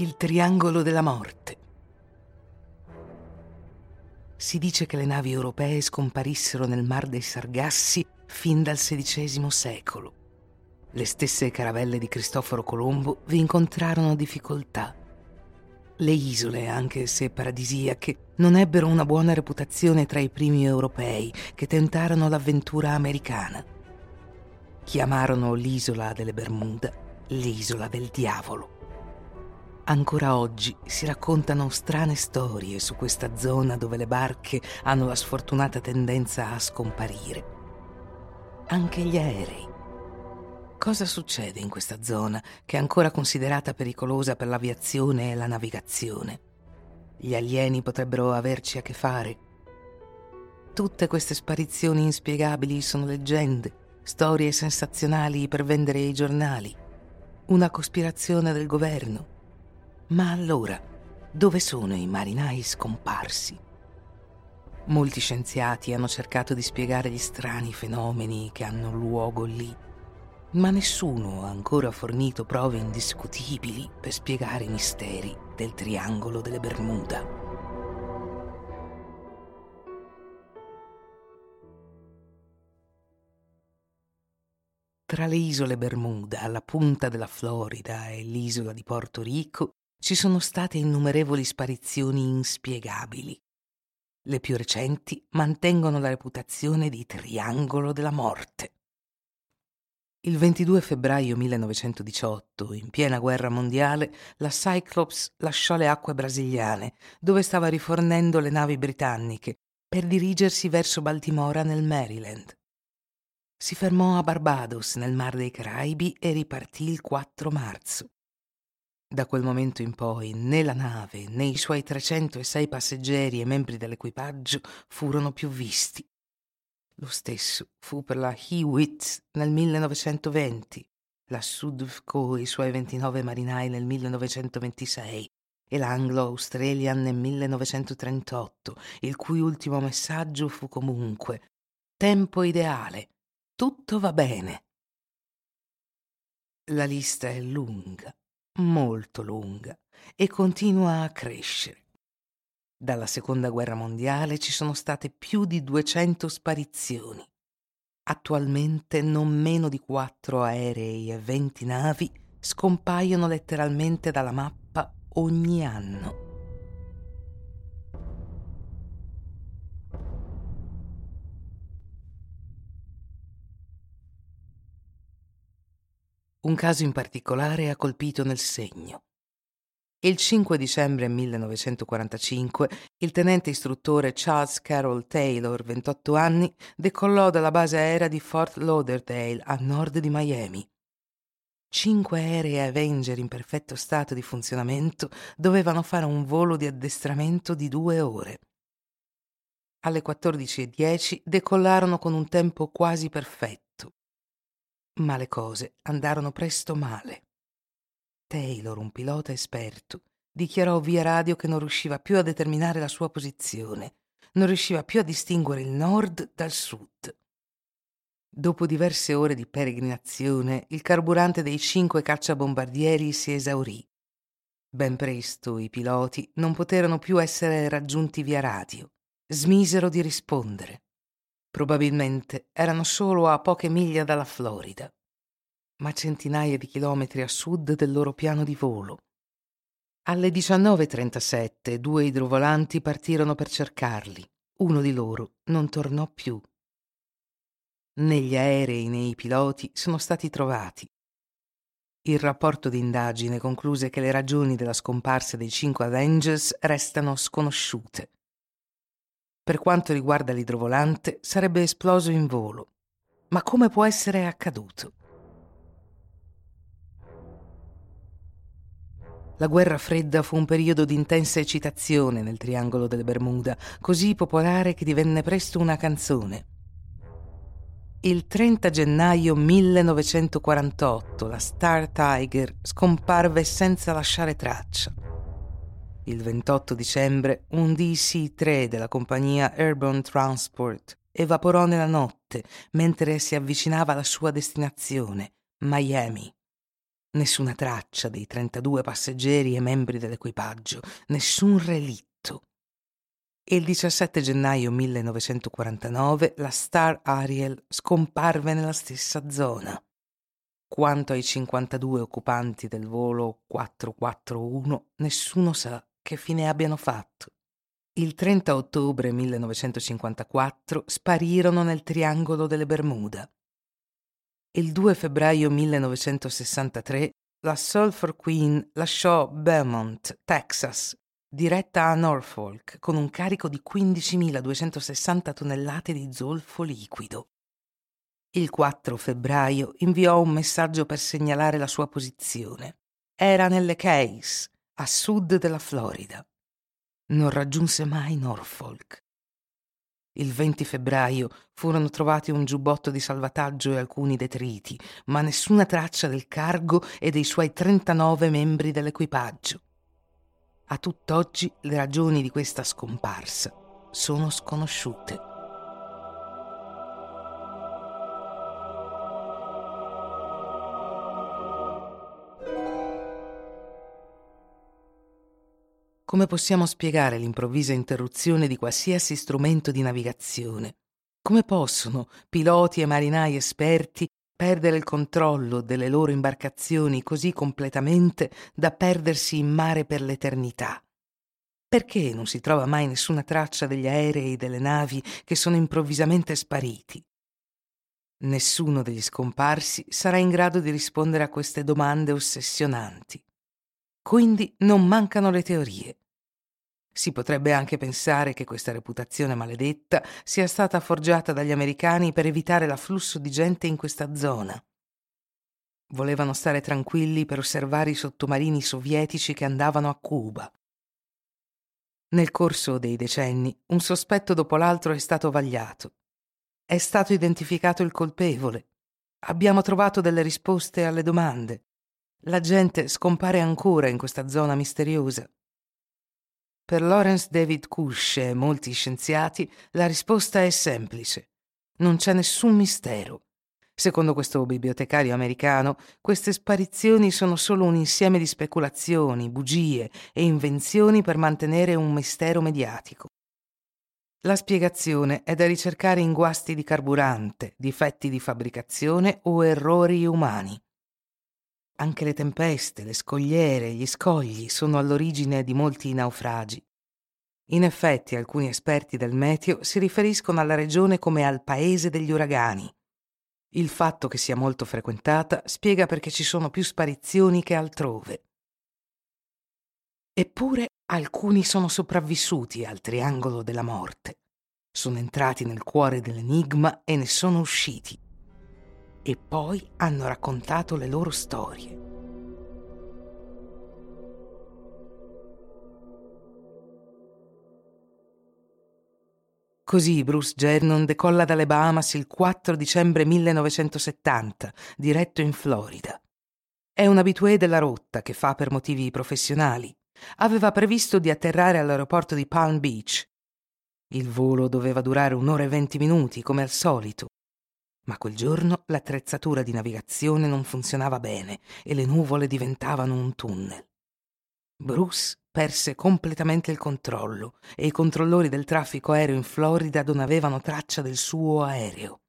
Il triangolo della morte. Si dice che le navi europee scomparissero nel Mar dei Sargassi fin dal XVI secolo. Le stesse caravelle di Cristoforo Colombo vi incontrarono difficoltà. Le isole, anche se paradisiache, non ebbero una buona reputazione tra i primi europei che tentarono l'avventura americana. Chiamarono l'isola delle Bermuda l'isola del diavolo. Ancora oggi si raccontano strane storie su questa zona dove le barche hanno la sfortunata tendenza a scomparire. Anche gli aerei. Cosa succede in questa zona che è ancora considerata pericolosa per l'aviazione e la navigazione? Gli alieni potrebbero averci a che fare. Tutte queste sparizioni inspiegabili sono leggende, storie sensazionali per vendere i giornali, una cospirazione del governo ma allora, dove sono i marinai scomparsi? Molti scienziati hanno cercato di spiegare gli strani fenomeni che hanno luogo lì, ma nessuno ha ancora fornito prove indiscutibili per spiegare i misteri del triangolo delle Bermuda. Tra le isole Bermuda, la punta della Florida e l'isola di Porto Rico ci sono state innumerevoli sparizioni inspiegabili. Le più recenti mantengono la reputazione di triangolo della morte. Il 22 febbraio 1918, in piena guerra mondiale, la Cyclops lasciò le acque brasiliane, dove stava rifornendo le navi britanniche, per dirigersi verso Baltimora nel Maryland. Si fermò a Barbados, nel Mar dei Caraibi, e ripartì il 4 marzo. Da quel momento in poi né la nave né i suoi 306 passeggeri e membri dell'equipaggio furono più visti. Lo stesso fu per la Hewitt nel 1920, la Sudvco e i suoi 29 marinai nel 1926 e l'Anglo-Australian nel 1938, il cui ultimo messaggio fu comunque Tempo ideale, tutto va bene. La lista è lunga molto lunga e continua a crescere. Dalla Seconda Guerra Mondiale ci sono state più di 200 sparizioni. Attualmente non meno di quattro aerei e 20 navi scompaiono letteralmente dalla mappa ogni anno. Un caso in particolare ha colpito nel segno. Il 5 dicembre 1945 il tenente istruttore Charles Carroll Taylor, 28 anni, decollò dalla base aerea di Fort Lauderdale a nord di Miami. Cinque aerei Avenger in perfetto stato di funzionamento dovevano fare un volo di addestramento di due ore. Alle 14.10 decollarono con un tempo quasi perfetto ma le cose andarono presto male. Taylor, un pilota esperto, dichiarò via radio che non riusciva più a determinare la sua posizione, non riusciva più a distinguere il nord dal sud. Dopo diverse ore di peregrinazione, il carburante dei cinque cacciabombardieri si esaurì. Ben presto i piloti non poterono più essere raggiunti via radio. Smisero di rispondere. Probabilmente erano solo a poche miglia dalla Florida, ma centinaia di chilometri a sud del loro piano di volo. Alle 19.37 due idrovolanti partirono per cercarli. Uno di loro non tornò più. Né gli aerei né i piloti sono stati trovati. Il rapporto di indagine concluse che le ragioni della scomparsa dei cinque Avengers restano sconosciute. Per quanto riguarda l'idrovolante, sarebbe esploso in volo. Ma come può essere accaduto? La guerra fredda fu un periodo di intensa eccitazione nel triangolo delle Bermuda, così popolare che divenne presto una canzone. Il 30 gennaio 1948 la Star Tiger scomparve senza lasciare traccia. Il 28 dicembre un DC-3 della compagnia Airborne Transport evaporò nella notte mentre si avvicinava alla sua destinazione, Miami. Nessuna traccia dei 32 passeggeri e membri dell'equipaggio, nessun relitto. Il 17 gennaio 1949 la Star Ariel scomparve nella stessa zona. Quanto ai 52 occupanti del volo 441, nessuno sa che fine abbiano fatto. Il 30 ottobre 1954 sparirono nel triangolo delle Bermuda. Il 2 febbraio 1963 la Sulphur Queen lasciò Beaumont, Texas, diretta a Norfolk con un carico di 15.260 tonnellate di zolfo liquido. Il 4 febbraio inviò un messaggio per segnalare la sua posizione. Era nelle Keys, a sud della Florida. Non raggiunse mai Norfolk. Il 20 febbraio furono trovati un giubbotto di salvataggio e alcuni detriti, ma nessuna traccia del cargo e dei suoi 39 membri dell'equipaggio. A tutt'oggi le ragioni di questa scomparsa sono sconosciute. Come possiamo spiegare l'improvvisa interruzione di qualsiasi strumento di navigazione? Come possono piloti e marinai esperti perdere il controllo delle loro imbarcazioni così completamente da perdersi in mare per l'eternità? Perché non si trova mai nessuna traccia degli aerei e delle navi che sono improvvisamente spariti? Nessuno degli scomparsi sarà in grado di rispondere a queste domande ossessionanti. Quindi non mancano le teorie. Si potrebbe anche pensare che questa reputazione maledetta sia stata forgiata dagli americani per evitare l'afflusso di gente in questa zona. Volevano stare tranquilli per osservare i sottomarini sovietici che andavano a Cuba. Nel corso dei decenni, un sospetto dopo l'altro è stato vagliato. È stato identificato il colpevole. Abbiamo trovato delle risposte alle domande. La gente scompare ancora in questa zona misteriosa. Per Lawrence David Kush e molti scienziati la risposta è semplice. Non c'è nessun mistero. Secondo questo bibliotecario americano, queste sparizioni sono solo un insieme di speculazioni, bugie e invenzioni per mantenere un mistero mediatico. La spiegazione è da ricercare in guasti di carburante, difetti di fabbricazione o errori umani. Anche le tempeste, le scogliere, gli scogli sono all'origine di molti naufragi. In effetti alcuni esperti del meteo si riferiscono alla regione come al paese degli uragani. Il fatto che sia molto frequentata spiega perché ci sono più sparizioni che altrove. Eppure alcuni sono sopravvissuti al triangolo della morte. Sono entrati nel cuore dell'enigma e ne sono usciti e poi hanno raccontato le loro storie. Così Bruce Gernon decolla dalle Bahamas il 4 dicembre 1970, diretto in Florida. È un abitué della rotta che fa per motivi professionali. Aveva previsto di atterrare all'aeroporto di Palm Beach. Il volo doveva durare un'ora e venti minuti, come al solito, ma quel giorno l'attrezzatura di navigazione non funzionava bene e le nuvole diventavano un tunnel. Bruce perse completamente il controllo e i controllori del traffico aereo in Florida non avevano traccia del suo aereo.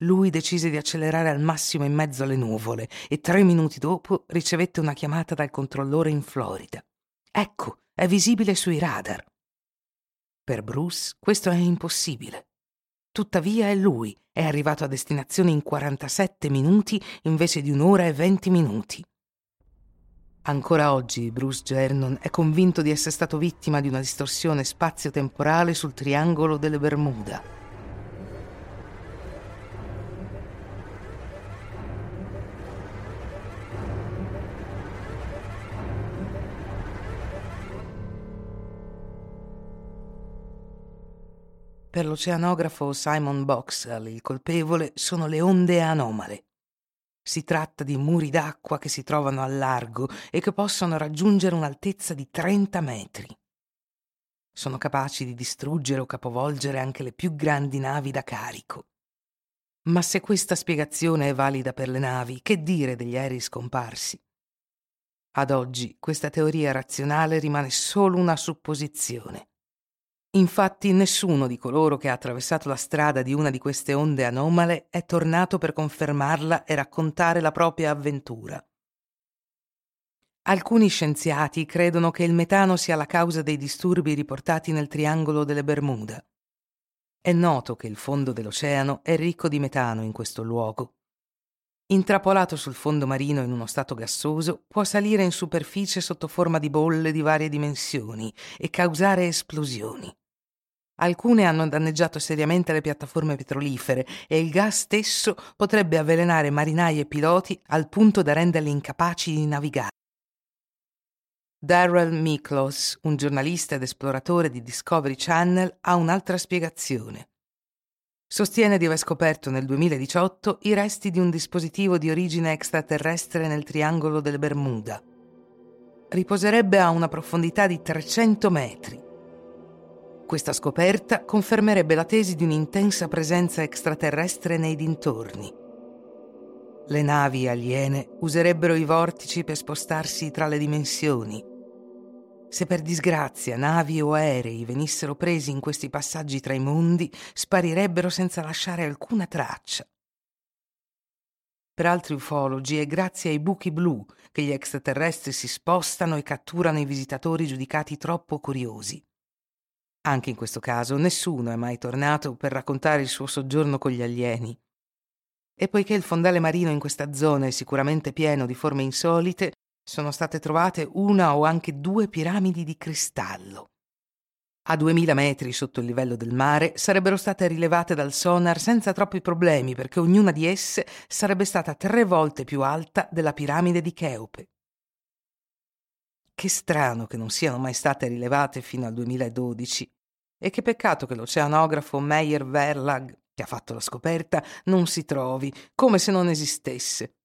Lui decise di accelerare al massimo in mezzo alle nuvole e tre minuti dopo ricevette una chiamata dal controllore in Florida. Ecco, è visibile sui radar. Per Bruce questo è impossibile. Tuttavia è lui, è arrivato a destinazione in 47 minuti invece di un'ora e 20 minuti. Ancora oggi Bruce Gernon è convinto di essere stato vittima di una distorsione spazio-temporale sul triangolo delle Bermuda. Per l'oceanografo Simon Boxall il colpevole sono le onde anomale. Si tratta di muri d'acqua che si trovano al largo e che possono raggiungere un'altezza di 30 metri. Sono capaci di distruggere o capovolgere anche le più grandi navi da carico. Ma se questa spiegazione è valida per le navi, che dire degli aerei scomparsi? Ad oggi questa teoria razionale rimane solo una supposizione. Infatti nessuno di coloro che ha attraversato la strada di una di queste onde anomale è tornato per confermarla e raccontare la propria avventura. Alcuni scienziati credono che il metano sia la causa dei disturbi riportati nel triangolo delle Bermuda. È noto che il fondo dell'oceano è ricco di metano in questo luogo. Intrappolato sul fondo marino in uno stato gassoso, può salire in superficie sotto forma di bolle di varie dimensioni e causare esplosioni. Alcune hanno danneggiato seriamente le piattaforme petrolifere e il gas stesso potrebbe avvelenare marinai e piloti al punto da renderli incapaci di navigare. Darrell Miklos, un giornalista ed esploratore di Discovery Channel, ha un'altra spiegazione. Sostiene di aver scoperto nel 2018 i resti di un dispositivo di origine extraterrestre nel triangolo delle Bermuda. Riposerebbe a una profondità di 300 metri questa scoperta confermerebbe la tesi di un'intensa presenza extraterrestre nei dintorni. Le navi aliene userebbero i vortici per spostarsi tra le dimensioni. Se per disgrazia navi o aerei venissero presi in questi passaggi tra i mondi, sparirebbero senza lasciare alcuna traccia. Per altri ufologi è grazie ai buchi blu che gli extraterrestri si spostano e catturano i visitatori giudicati troppo curiosi. Anche in questo caso nessuno è mai tornato per raccontare il suo soggiorno con gli alieni. E poiché il fondale marino in questa zona è sicuramente pieno di forme insolite, sono state trovate una o anche due piramidi di cristallo. A 2000 metri sotto il livello del mare sarebbero state rilevate dal sonar senza troppi problemi perché ognuna di esse sarebbe stata tre volte più alta della piramide di Cheope. Che strano che non siano mai state rilevate fino al 2012 e che peccato che l'oceanografo Meyer Verlag, che ha fatto la scoperta, non si trovi, come se non esistesse.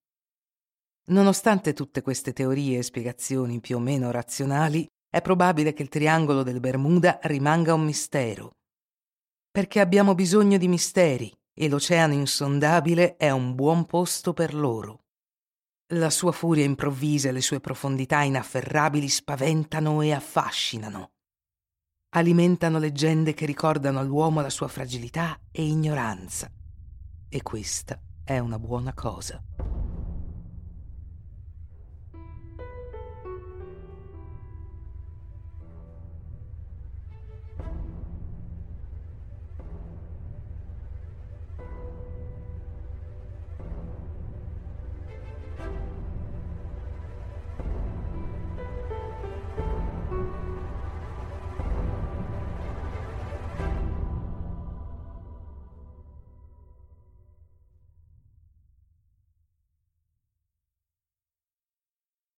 Nonostante tutte queste teorie e spiegazioni più o meno razionali, è probabile che il triangolo del Bermuda rimanga un mistero. Perché abbiamo bisogno di misteri e l'oceano insondabile è un buon posto per loro. La sua furia improvvisa e le sue profondità inafferrabili spaventano e affascinano alimentano leggende che ricordano all'uomo la sua fragilità e ignoranza. E questa è una buona cosa.